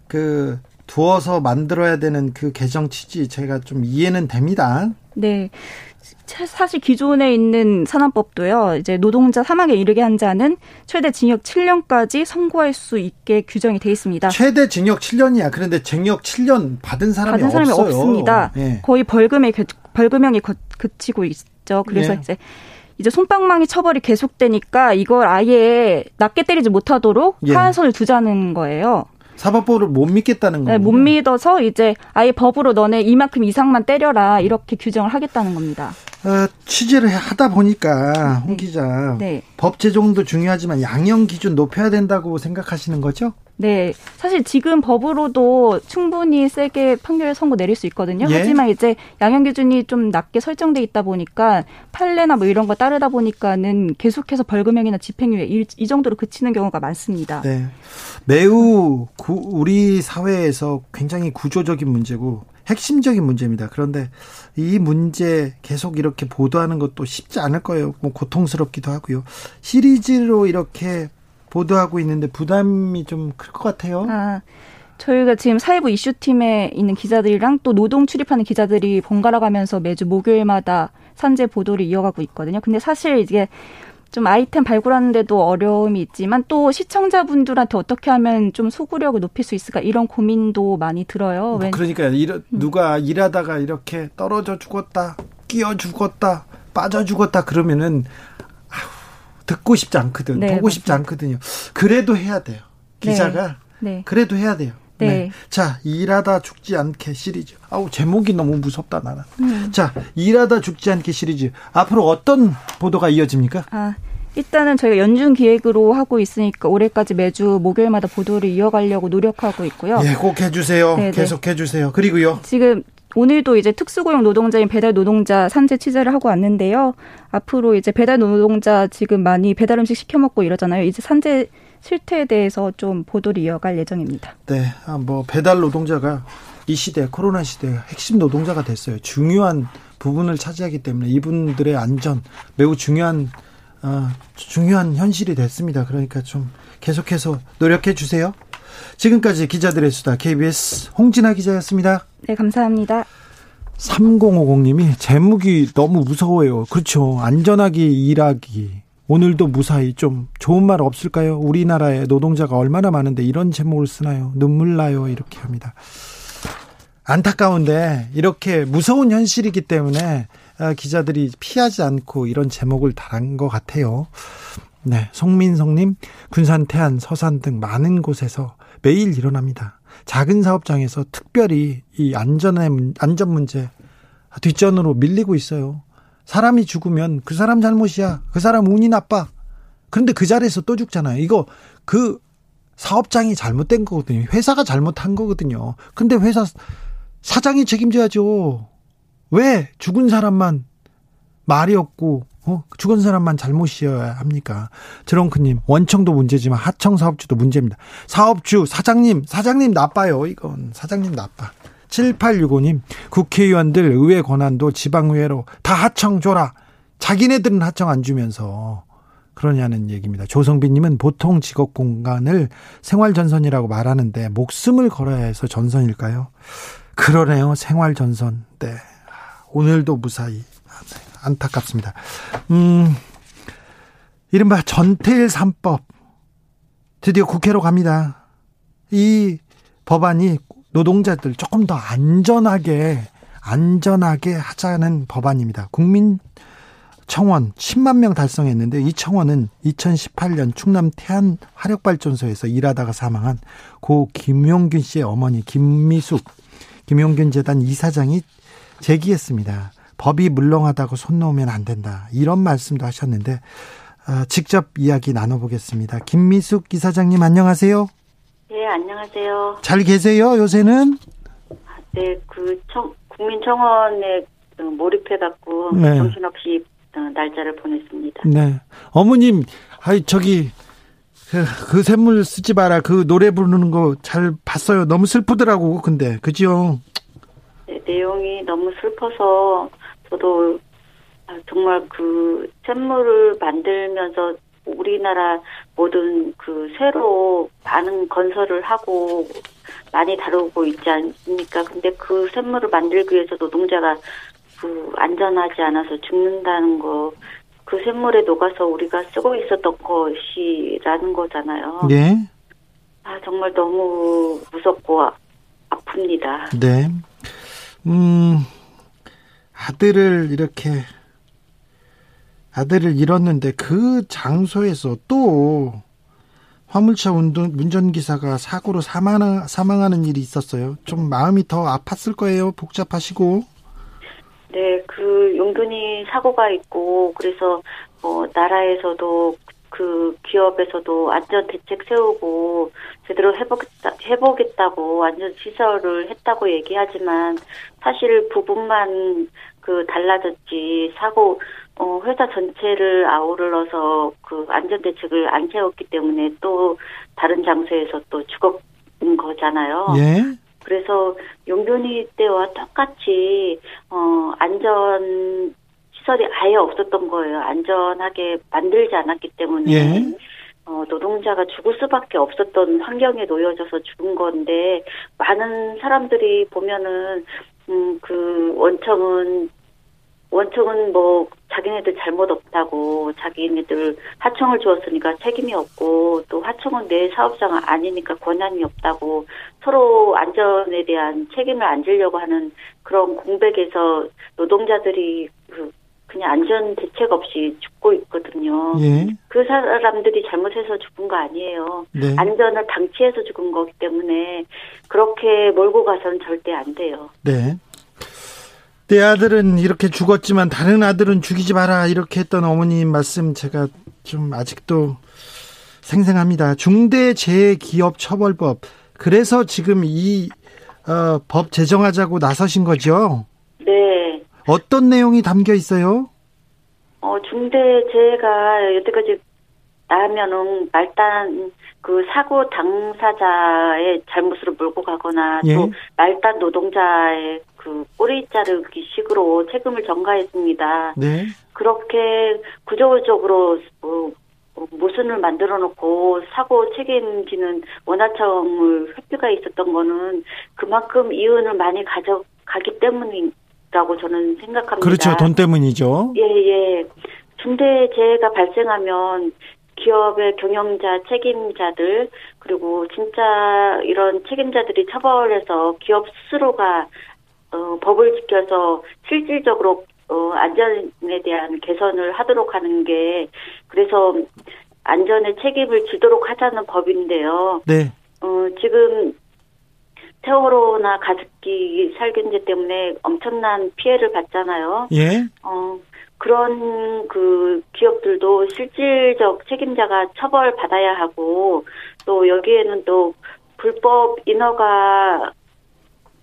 그 두어서 만들어야 되는 그 개정 취지 제가 좀 이해는 됩니다. 네. 차- 사실 기존에 있는 산안법도요. 이제 노동자 사망에 이르게 한 자는 최대 징역 7년까지 선고할 수 있게 규정이 돼 있습니다. 최대 징역 7년이야. 그런데 징역 7년 받은 사람이 받은 사람이 없어요. 없습니다. 예. 거의 벌금에 겨- 벌금형이 거- 그치고 있죠. 그래서 예. 이제 이제 손방망이 처벌이 계속되니까 이걸 아예 낮게 때리지 못하도록 예. 하한선을 두자는 거예요. 사법부를 못 믿겠다는 네, 거예요. 못 믿어서 이제 아예 법으로 너네 이만큼 이상만 때려라 이렇게 규정을 하겠다는 겁니다. 어, 취재를 하다 보니까 홍 기자 네. 법 제정도 중요하지만 양형 기준 높여야 된다고 생각하시는 거죠? 네, 사실 지금 법으로도 충분히 세게 판결 선고 내릴 수 있거든요. 예. 하지만 이제 양형 기준이 좀 낮게 설정돼 있다 보니까 판례나 뭐 이런 거 따르다 보니까는 계속해서 벌금형이나 집행유예 이, 이 정도로 그치는 경우가 많습니다. 네. 매우 구- 우리 사회에서 굉장히 구조적인 문제고 핵심적인 문제입니다. 그런데 이 문제 계속 이렇게 보도하는 것도 쉽지 않을 거예요. 뭐 고통스럽기도 하고요. 시리즈로 이렇게 보도하고 있는데 부담이 좀 클 것 같아요. 아, 저희가 지금 사회부 이슈팀에 있는 기자들이랑 또 노동 출입하는 기자들이 번갈아 가면서 매주 목요일마다 산재 보도를 이어가고 있거든요. 근데 사실 이게 좀 아이템 발굴하는데도 어려움이 있지만 또 시청자분들한테 어떻게 하면 좀 소구력을 높일 수 있을까 이런 고민도 많이 들어요. 왜- 그러니까 이러, 누가 일하다가 이렇게 떨어져 죽었다, 끼어 죽었다, 빠져 죽었다 그러면은 듣고 싶지 않거든, 네, 보고 싶지 않거든요. 그래도 해야 돼요. 기자가 네. 그래도 해야 돼요. 네. 자, 일하다 죽지 않게 시리즈. 아우, 제목이 너무 무섭다, 나는. 음. 자, 일하다 죽지 않게 시리즈. 앞으로 어떤 보도가 이어집니까? 아, 일단은 저희가 연중 기획으로 하고 있으니까 올해까지 매주 목요일마다 보도를 이어가려고 노력하고 있고요. 예, 꼭 해주세요. 네, 네. 계속 해주세요. 그리고요. 지금 오늘도 이제 특수고용 노동자인 배달 노동자 산재 취재를 하고 왔는데요. 앞으로 이제 배달 노동자 지금 많이 배달 음식 시켜 먹고 이러잖아요. 이제 산재 실태에 대해서 좀 보도를 이어갈 예정입니다. 네, 아, 뭐, 배달 노동자가 이 시대, 코로나 시대 핵심 노동자가 됐어요. 중요한 부분을 차지하기 때문에 이분들의 안전 매우 중요한, 아, 중요한 현실이 됐습니다. 그러니까 좀 계속해서 노력해 주세요. 지금까지 기자들의 수다 KBS 홍진아 기자였습니다. 네, 감사합니다. 3050님이 제목이 너무 무서워요. 그렇죠. 안전하게 일하기. 오늘도 무사히 좀 좋은 말 없을까요? 우리나라에 노동자가 얼마나 많은데 이런 제목을 쓰나요? 눈물 나요. 이렇게 합니다. 안타까운데 이렇게 무서운 현실이기 때문에 아, 기자들이 피하지 않고 이런 제목을 달한 것 같아요. 네, 송민성님, 군산, 태안, 서산 등 많은 곳에서 매일 일어납니다. 작은 사업장에서 특별히 이 안전의 안전 문제 뒷전으로 밀리고 있어요. 사람이 죽으면 그 사람 잘못이야. 그 사람 운이 나빠. 그런데 그 자리에서 또 죽잖아요. 이거 그 사업장이 잘못된 거거든요. 회사가 잘못한 거거든요. 근데 회사 사장이 책임져야죠. 왜 죽은 사람만 말이 없고 어? 죽은 사람만 잘못이어야 합니까? 드렁크님 원청도 문제지만 하청 사업주도 문제입니다. 사업주 사장님 사장님 나빠요. 이건 사장님 나빠. 7865님 국회의원들 의회 권한도 지방의회로 다 하청 줘라. 자기네들은 하청 안 주면서 그러냐는 얘기입니다. 조성빈님은 보통 직업 공간을 생활 전선이라고 말하는데 목숨을 걸어야 해서 전선일까요? 그러네요. 생활 전선. 네. 오늘도 무사히. 안타깝습니다. 음, 이른바 전태일 3법. 드디어 국회로 갑니다. 이 법안이 노동자들 조금 더 안전하게, 안전하게 하자는 법안입니다. 국민 청원 10만 명 달성했는데 이 청원은 2018년 충남 태안 화력발전소에서 일하다가 사망한 고 김용균 씨의 어머니 김미숙 김용균 재단 이사장이 제기했습니다. 법이 물렁하다고 손 놓으면 안 된다. 이런 말씀도 하셨는데 어, 직접 이야기 나눠보겠습니다. 김미숙 이사장님 안녕하세요. 네, 안녕하세요. 잘 계세요, 요새는? 네, 그 청, 국민청원에 어, 몰입해갖고 네. 정신없이 어, 날짜를 보냈습니다. 네. 어머님, 아이, 저기, 그, 그 샘물 쓰지 마라. 그 노래 부르는 거 잘 봤어요. 너무 슬프더라고, 근데. 그죠? 네, 내용이 너무 슬퍼서 저도 아, 정말 그 샘물을 만들면서 우리나라 모든 그 새로 많은 건설을 하고 많이 다루고 있지 않습니까? 근데 그 샘물을 만들기 위해서 노동자가 그 안전하지 않아서 죽는다는 거, 그 샘물에 녹아서 우리가 쓰고 있었던 것이라는 거잖아요. 네. 아, 정말 너무 무섭고 아, 아픕니다. 네. 음, 아들을 이렇게 아들을 잃었는데 그 장소에서 또 화물차 운전, 운전기사가 사고로 사망, 사망하는 일이 있었어요. 좀 마음이 더 아팠을 거예요. 복잡하시고. 네, 그 용돈이 사고가 있고 그래서 뭐 나라에서도 그 기업에서도 안전 대책 세우고 제대로 해보겠다, 해보겠다고 안전 시설을 했다고 얘기하지만 사실 부분만 그 달라졌지 사고 어 회사 전체를 아우러서 그 안전 대책을 안 세웠기 때문에 또 다른 장소에서 또 죽었는 거잖아요. 예. 그래서 용변이 때와 똑같이 어 안전 시설이 아예 없었던 거예요. 안전하게 만들지 않았기 때문에 예. 어, 노동자가 죽을 수밖에 없었던 환경에 놓여져서 죽은 건데 많은 사람들이 보면은 음, 그 원청은 원청은 뭐 자기네들 잘못 없다고 자기네들 하청을 주었으니까 책임이 없고 또 하청은 내 사업장 아니니까 권한이 없다고 서로 안전에 대한 책임을 안 지려고 하는 그런 공백에서 노동자들이 그 그냥 안전 대책 없이 죽고 있거든요. 예. 그 사람들이 잘못해서 죽은 거 아니에요. 네. 안전을 방치해서 죽은 거기 때문에 그렇게 몰고 가서는 절대 안 돼요. 네. 내 아들은 이렇게 죽었지만 다른 아들은 죽이지 마라 이렇게 했던 어머님 말씀 제가 좀 아직도 생생합니다. 중대재해기업처벌법 그래서 지금 이법 어, 제정하자고 나서신 거죠? 네. 어떤 내용이 담겨 있어요? 어, 중대재해가 여태까지 나면은 말단 그 사고 당사자의 잘못으로 몰고 가거나 예. 또 말단 노동자의 그 꼬리 자르기 식으로 책임을 전가했습니다. 네. 그렇게 구조적으로 뭐 모순을 만들어 놓고 사고 책임지는 원하청을 회피가 있었던 거는 그만큼 이윤을 많이 가져가기 때문인 라고 저는 생각합니다. 그렇죠. 돈 때문이죠. 예, 예. 중대재해가 발생하면 기업의 경영자, 책임자들, 그리고 진짜 이런 책임자들이 처벌해서 기업 스스로가 어, 법을 지켜서 실질적으로 어, 안전에 대한 개선을 하도록 하는 게 그래서 안전의 책임을 지도록 하자는 법인데요. 네. 어, 지금 세월호나 가습기 살균제 때문에 엄청난 피해를 봤잖아요. 예. 어, 그런 그 기업들도 실질적 책임자가 처벌 받아야 하고 또 여기에는 또 불법 인허가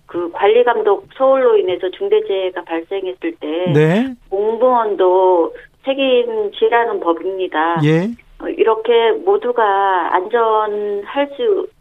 그 관리 감독 소홀로 인해서 중대재해가 발생했을 때 네. 공무원도 책임지라는 법입니다. 예. 어, 이렇게 모두가 안전할 수 어,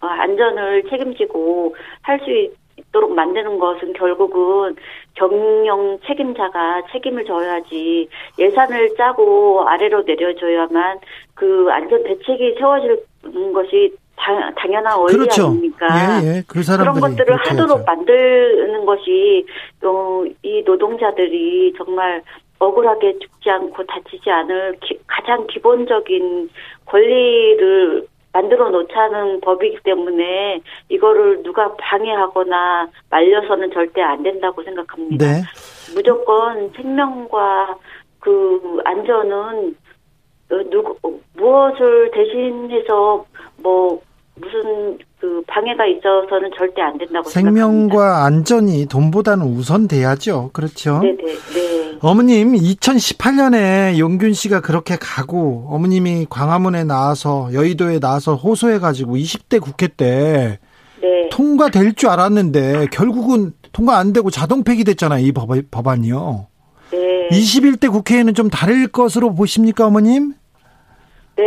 안전을 책임지고 할 수 있도록 만드는 것은 결국은 경영 책임자가 책임을 져야지 예산을 짜고 아래로 내려줘야만 그 안전 대책이 세워지는 것이 당, 당연한 원리 그렇죠. 아닙니까? 예, 예. 그 그런 것들을 하도록 해야죠. 만드는 것이 어, 이 노동자들이 정말 억울하게 죽지 않고 다치지 않을 기- 가장 기본적인 권리를 만들어 놓자는 법이기 때문에 이거를 누가 방해하거나 말려서는 절대 안 된다고 생각합니다. 네. 무조건 생명과 그 안전은 어, 누구 무엇을 대신해서 뭐 무슨 그 방해가 있어서는 절대 안 된다고 생각합니다. 생명과 안전이 돈보다는 우선돼야죠. 그렇죠. 네네 네. 어머님 2018년에 용균 씨가 그렇게 가고 어머님이 광화문에 나와서 여의도에 나와서 호소해가지고 20대 국회 때 네. 통과될 줄 알았는데 결국은 통과 안 되고 자동 폐기됐잖아요. 이 법, 법안이요. 네. 21대 국회에는 좀 다를 것으로 보십니까, 어머님? 네,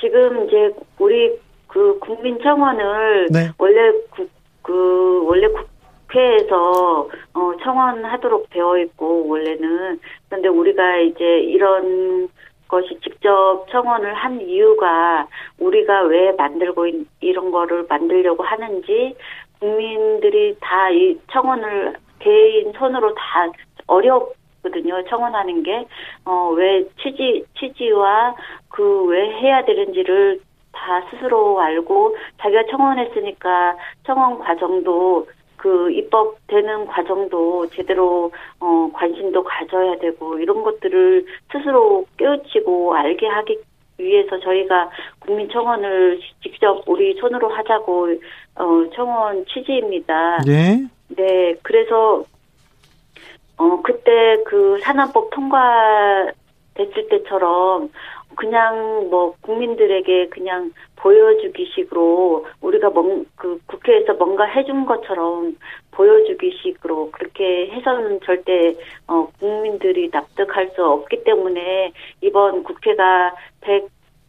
지금 이제 우리 그 국민 청원을 네. 원래 국, 그 원래 국회에서 어 청원하도록 되어 있고 원래는 그런데 우리가 이제 이런 것이 직접 청원을 한 이유가 우리가 왜 만들고 있- 이런 거를 만들려고 하는지 국민들이 다 이 청원을 개인 손으로 다 어렵거든요. 청원하는 게 어 왜 취지 취지와 그 왜 해야 되는지를 다 스스로 알고 자기가 청원했으니까 청원 과정도 그 입법되는 과정도 제대로 어 관심도 가져야 되고 이런 것들을 스스로 깨우치고 알게 하기 위해서 저희가 국민 청원을 직접 우리 손으로 하자고 어 청원 취지입니다. 네. 네, 그래서 어 그때 그 산안법 통과 됐을 때처럼 그냥 뭐 국민들에게 그냥 보여주기식으로 우리가 뭔 그 국회에서 뭔가 해준 것처럼 보여주기식으로 그렇게 해서는 절대 어 국민들이 납득할 수 없기 때문에 이번 국회가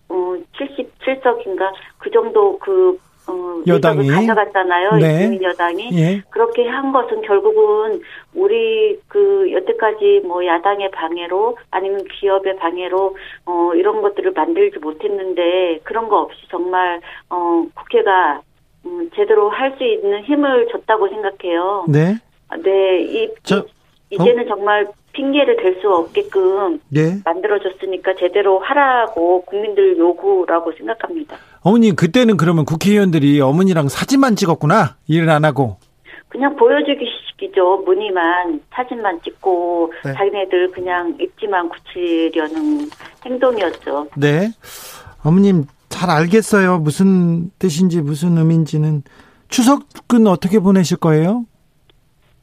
177석인가? 그 정도 그 어, 여당이? 의석을 가져갔잖아요. 네. 국민 여당이. 예. 그렇게 한 것은 결국은 우리 그 여태까지 뭐 야당의 방해로 아니면 기업의 방해로 어 이런 것들을 만들지 못했는데 그런 거 없이 정말 어 국회가 음 제대로 할 수 있는 힘을 줬다고 생각해요. 네. 네, 이 저, 이제는 정말 핑계를 댈 수 없게끔 네. 만들어줬으니까 제대로 하라고 국민들 요구라고 생각합니다. 어머니, 그때는 그러면 국회의원들이 어머니랑 사진만 찍었구나. 일을 안 하고. 그냥 보여주기식이죠. 무늬만 사진만 찍고 네. 자기네들 그냥 입지만 굳히려는 행동이었죠. 네. 어머님, 잘 알겠어요. 무슨 뜻인지, 무슨 의미인지는. 추석은 어떻게 보내실 거예요?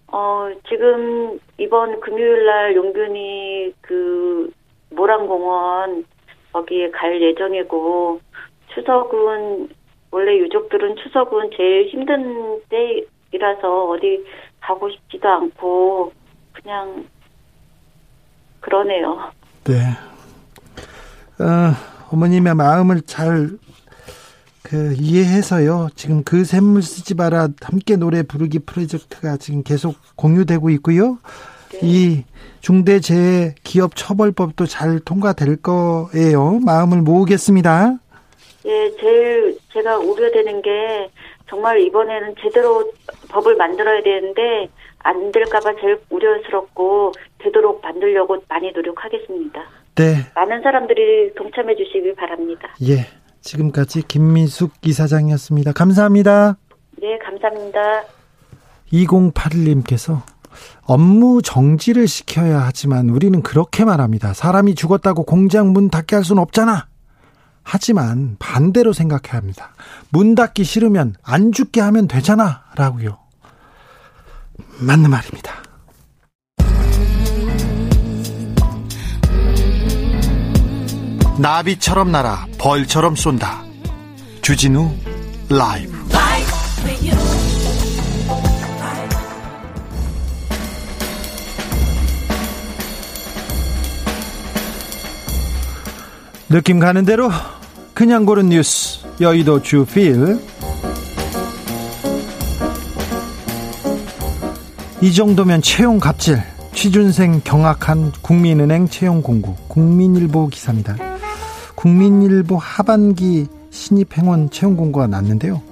어 지금 이번 금요일 날 용균이 그 모란공원 거기에 갈 예정이고 추석은 원래 유족들은 추석은 제일 힘든 때이라서 어디 가고 싶지도 않고 그냥 그러네요. 네. 어, 어머님의 마음을 잘, 그, 이해해서요. 지금 그 샘물 쓰지 마라 함께 노래 부르기 프로젝트가 지금 계속 공유되고 있고요. 이 중대재해 기업 처벌법도 잘 통과될 거예요. 마음을 모으겠습니다. 예, 제일 제가 우려되는 게 정말 이번에는 제대로 법을 만들어야 되는데 안 될까봐 제일 우려스럽고 되도록 만들려고 많이 노력하겠습니다. 네. 많은 사람들이 동참해 주시길 바랍니다. 예. 지금까지 김미숙 이사장이었습니다. 감사합니다. 네, 감사합니다. 2081님께서 업무 정지를 시켜야 하지만 우리는 그렇게 말합니다. 사람이 죽었다고 공장 문 닫게 할 수는 없잖아. 하지만 반대로 생각해야 합니다. 문 닫기 싫으면 안 죽게 하면 되잖아. 라고요. 맞는 말입니다. 나비처럼 날아 벌처럼 쏜다. 주진우 라이브. 느낌 가는 대로 그냥 고른 뉴스 여의도 주필 이 정도면 채용 갑질 취준생 경악한 국민은행 채용 공고 국민일보 기사입니다. 국민일보 하반기 신입 행원 채용 공고가 났는데요.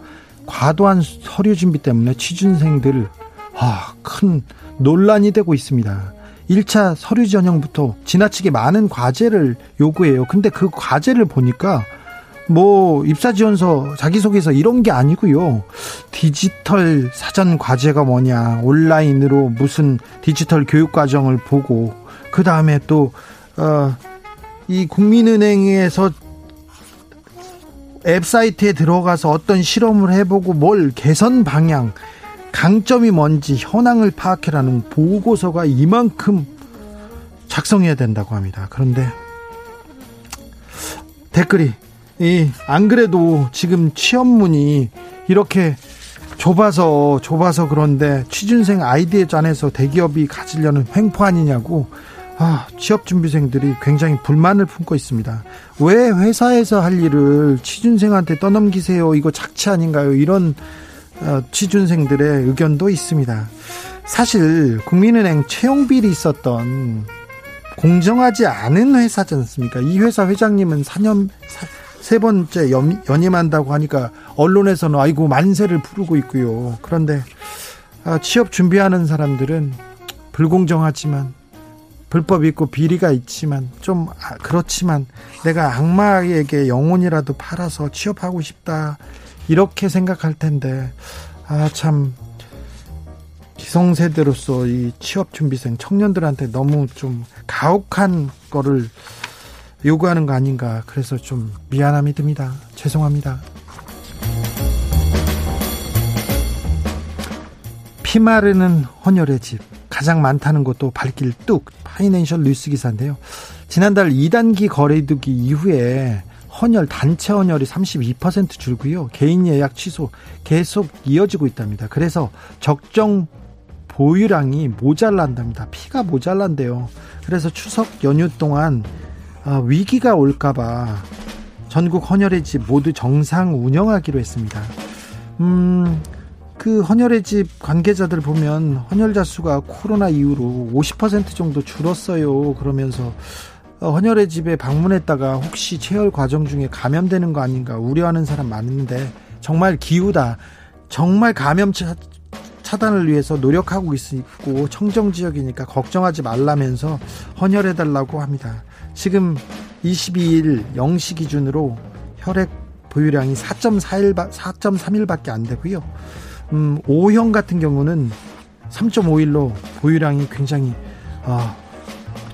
과도한 서류 준비 때문에 취준생들 아, 큰 논란이 되고 있습니다. 1차 서류 전형부터 지나치게 많은 과제를 요구해요. 근데 그 과제를 보니까 뭐 입사 지원서 자기소개서 이런 게 아니고요. 디지털 사전 과제가 뭐냐, 온라인으로 무슨 디지털 교육 과정을 보고 그 다음에 또 어, 이 국민은행에서 앱 사이트에 들어가서 어떤 실험을 해보고 뭘 개선 방향, 강점이 뭔지 현황을 파악해라는 보고서가 이만큼 작성해야 된다고 합니다. 그런데 댓글이 안 그래도 지금 취업문이 이렇게 좁아서 좁아서 그런데 취준생 아이디에 짠해서 대기업이 가지려는 횡포 아니냐고 아, 취업 준비생들이 굉장히 불만을 품고 있습니다. 왜 회사에서 할 일을 취준생한테 떠넘기세요? 이거 착취 아닌가요? 이런 어, 취준생들의 의견도 있습니다. 사실 국민은행 채용 비리 있었던 공정하지 않은 회사지 않습니까? 이 회사 회장님은 4년 세 번째 연임한다고 하니까 언론에서는 아이고 만세를 부르고 있고요. 그런데 아, 취업 준비하는 사람들은 불공정하지만 불법 있고 비리가 있지만 좀 아, 그렇지만 내가 악마에게 영혼이라도 팔아서 취업하고 싶다 이렇게 생각할 텐데 아 참 기성세대로서 이 취업 준비생 청년들한테 너무 좀 가혹한 거를 요구하는 거 아닌가 그래서 좀 미안함이 듭니다. 죄송합니다. 피 마르는 헌혈의 집 가장 많다는 것도 발길 뚝 파이낸셜 뉴스 기사인데요. 지난달 2단기 거래두기 이후에 헌혈 단체 헌혈이 32% 줄고요. 개인 예약 취소 계속 이어지고 있답니다. 그래서 적정 보유량이 모자란답니다. 피가 모자란대요. 그래서 추석 연휴 동안 아, 위기가 올까봐 전국 헌혈의 집 모두 정상 운영하기로 했습니다. 음, 그 헌혈의 집 관계자들 보면 헌혈자 수가 코로나 이후로 50% 정도 줄었어요. 그러면서 어, 헌혈의 집에 방문했다가 혹시 체열 과정 중에 감염되는 거 아닌가 우려하는 사람 많은데 정말 기우다. 정말 감염 차, 차단을 위해서 노력하고 있고 청정 지역이니까 걱정하지 말라면서 헌혈해 달라고 합니다. 지금 22일 0시 기준으로 혈액 보유량이 4.41, 4.31밖에 안 되고요. 음, O형 같은 경우는 3.51로 보유량이 굉장히 어,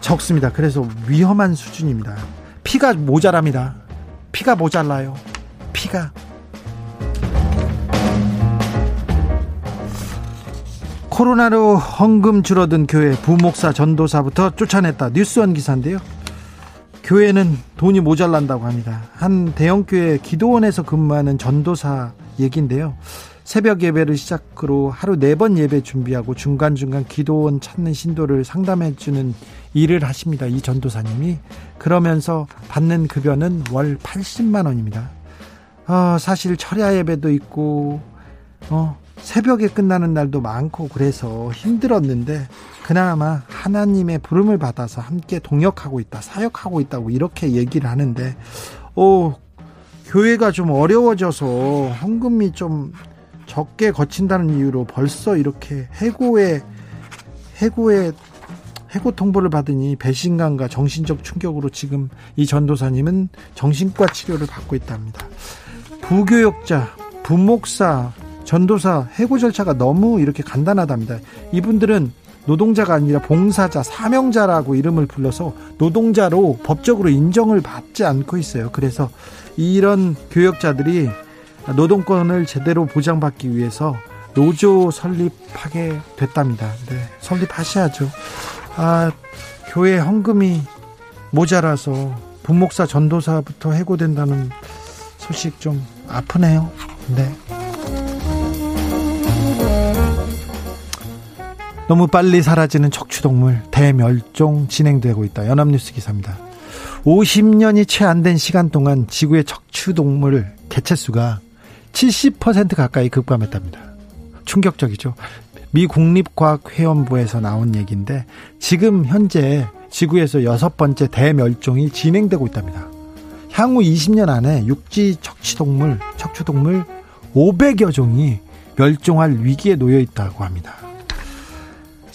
적습니다. 그래서 위험한 수준입니다. 피가 모자랍니다. 피가 모자라요. 피가 코로나로 헌금 줄어든 교회 부목사 전도사부터 쫓아냈다. 뉴스원 기사인데요. 교회는 돈이 모자란다고 합니다. 한 대형교회 기도원에서 근무하는 전도사 얘기인데요. 새벽 예배를 시작으로 하루 네 번 예배 준비하고 중간중간 기도원 찾는 신도를 상담해 주는 일을 하십니다. 이 전도사님이. 그러면서 받는 급여는 월 80만 원입니다. 어, 사실 철야 예배도 있고, 어, 새벽에 끝나는 날도 많고 그래서 힘들었는데 그나마 하나님의 부름을 받아서 함께 동역하고 있다, 사역하고 있다고 이렇게 얘기를 하는데, 오, 교회가 좀 어려워져서 헌금이 좀 적게 거친다는 이유로 벌써 이렇게 해고의 해고의 해고 통보를 받으니 배신감과 정신적 충격으로 지금 이 전도사님은 정신과 치료를 받고 있답니다. 부교역자, 부목사, 전도사 해고 절차가 너무 이렇게 간단하답니다. 이분들은 노동자가 아니라 봉사자, 사명자라고 이름을 불러서 노동자로 법적으로 인정을 받지 않고 있어요. 그래서 이런 교역자들이 노동권을 제대로 보장받기 위해서 노조 설립하게 됐답니다. 네, 설립하셔야죠. 아, 교회 헌금이 모자라서 분목사 전도사부터 해고된다는 소식 좀 아프네요. 네. 너무 빨리 사라지는 척추동물 대멸종 진행되고 있다. 연합뉴스 기사입니다. 50년이 채 안 된 시간 동안 지구의 척추동물 개체수가 70% 가까이 급감했답니다. 충격적이죠. 미 국립과학회원부에서 나온 얘기인데 지금 현재 지구에서 여섯 번째 대멸종이 진행되고 있답니다. 향후 20년 안에 육지 척추동물, 척추동물 500여 종이 멸종할 위기에 놓여 있다고 합니다.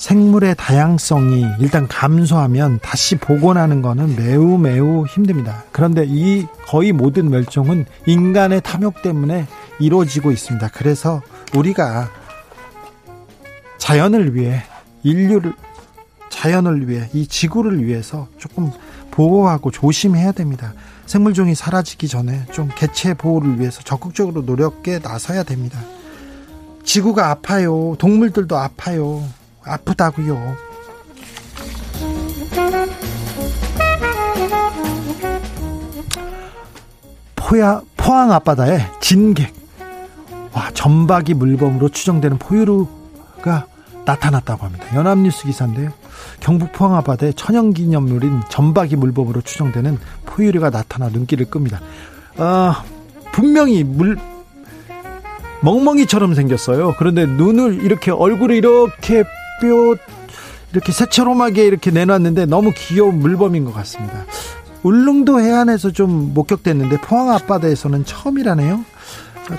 생물의 다양성이 일단 감소하면 다시 복원하는 것은 매우 매우 힘듭니다. 그런데 이 거의 모든 멸종은 인간의 탐욕 때문에 이루어지고 있습니다. 그래서 우리가 자연을 위해 인류를 자연을 위해 이 지구를 위해서 조금 보호하고 조심해야 됩니다. 생물종이 사라지기 전에 좀 개체 보호를 위해서 적극적으로 노력에 나서야 됩니다. 지구가 아파요. 동물들도 아파요. 아프다고요. 포야 포항 앞바다에 진객 와 전박이 물범으로 추정되는 포유류가 나타났다고 합니다. 연합뉴스 기사인데요. 경북 포항 앞바다에 천연기념물인 전박이 물범으로 추정되는 포유류가 나타나 눈길을 끕니다. 아 분명히 물 멍멍이처럼 생겼어요. 그런데 눈을 이렇게 얼굴을 이렇게 뼈 이렇게 새처럼하게 이렇게 내놨는데 너무 귀여운 물범인 것 같습니다. 울릉도 해안에서 좀 목격됐는데 포항 앞바다에서는 처음이라네요.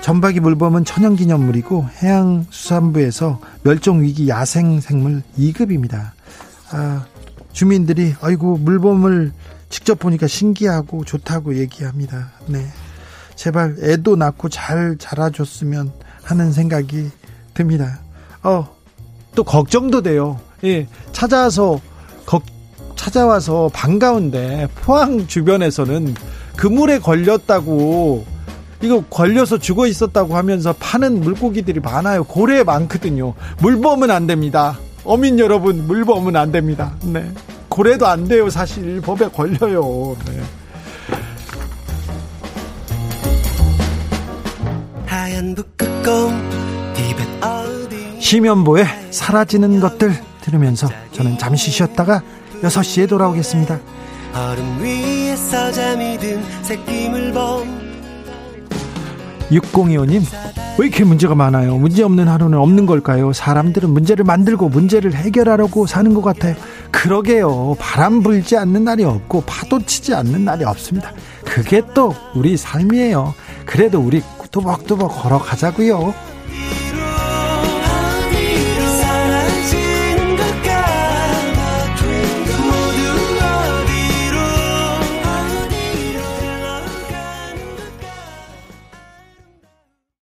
전박이 물범은 천연기념물이고 해양수산부에서 멸종위기 야생생물 2급입니다. 아, 주민들이 아이고 물범을 직접 보니까 신기하고 좋다고 얘기합니다. 네. 제발 애도 낳고 잘 자라줬으면 하는 생각이 듭니다. 어, 또 걱정도 돼요. 예, 찾아서 거, 찾아와서 반가운데 포항 주변에서는 그물에 걸렸다고 이거 걸려서 죽어 있었다고 하면서 파는 물고기들이 많아요. 고래 많거든요. 물범은 안 됩니다. 어민 여러분, 물범은 안 됩니다. 네. 고래도 안 돼요, 사실. 법에 걸려요. 네. 심연보의 사라지는 것들 들으면서 저는 잠시 쉬었다가 6시에 돌아오겠습니다. 얼음 위에서 잠이 든 새끼물 범. 6025님 왜 이렇게 문제가 많아요? 문제 없는 하루는 없는 걸까요? 사람들은 문제를 만들고 문제를 해결하려고 사는 것 같아요. 그러게요. 바람 불지 않는 날이 없고 파도 치지 않는 날이 없습니다. 그게 또 우리 삶이에요. 그래도 우리 뚜벅뚜벅 걸어가자고요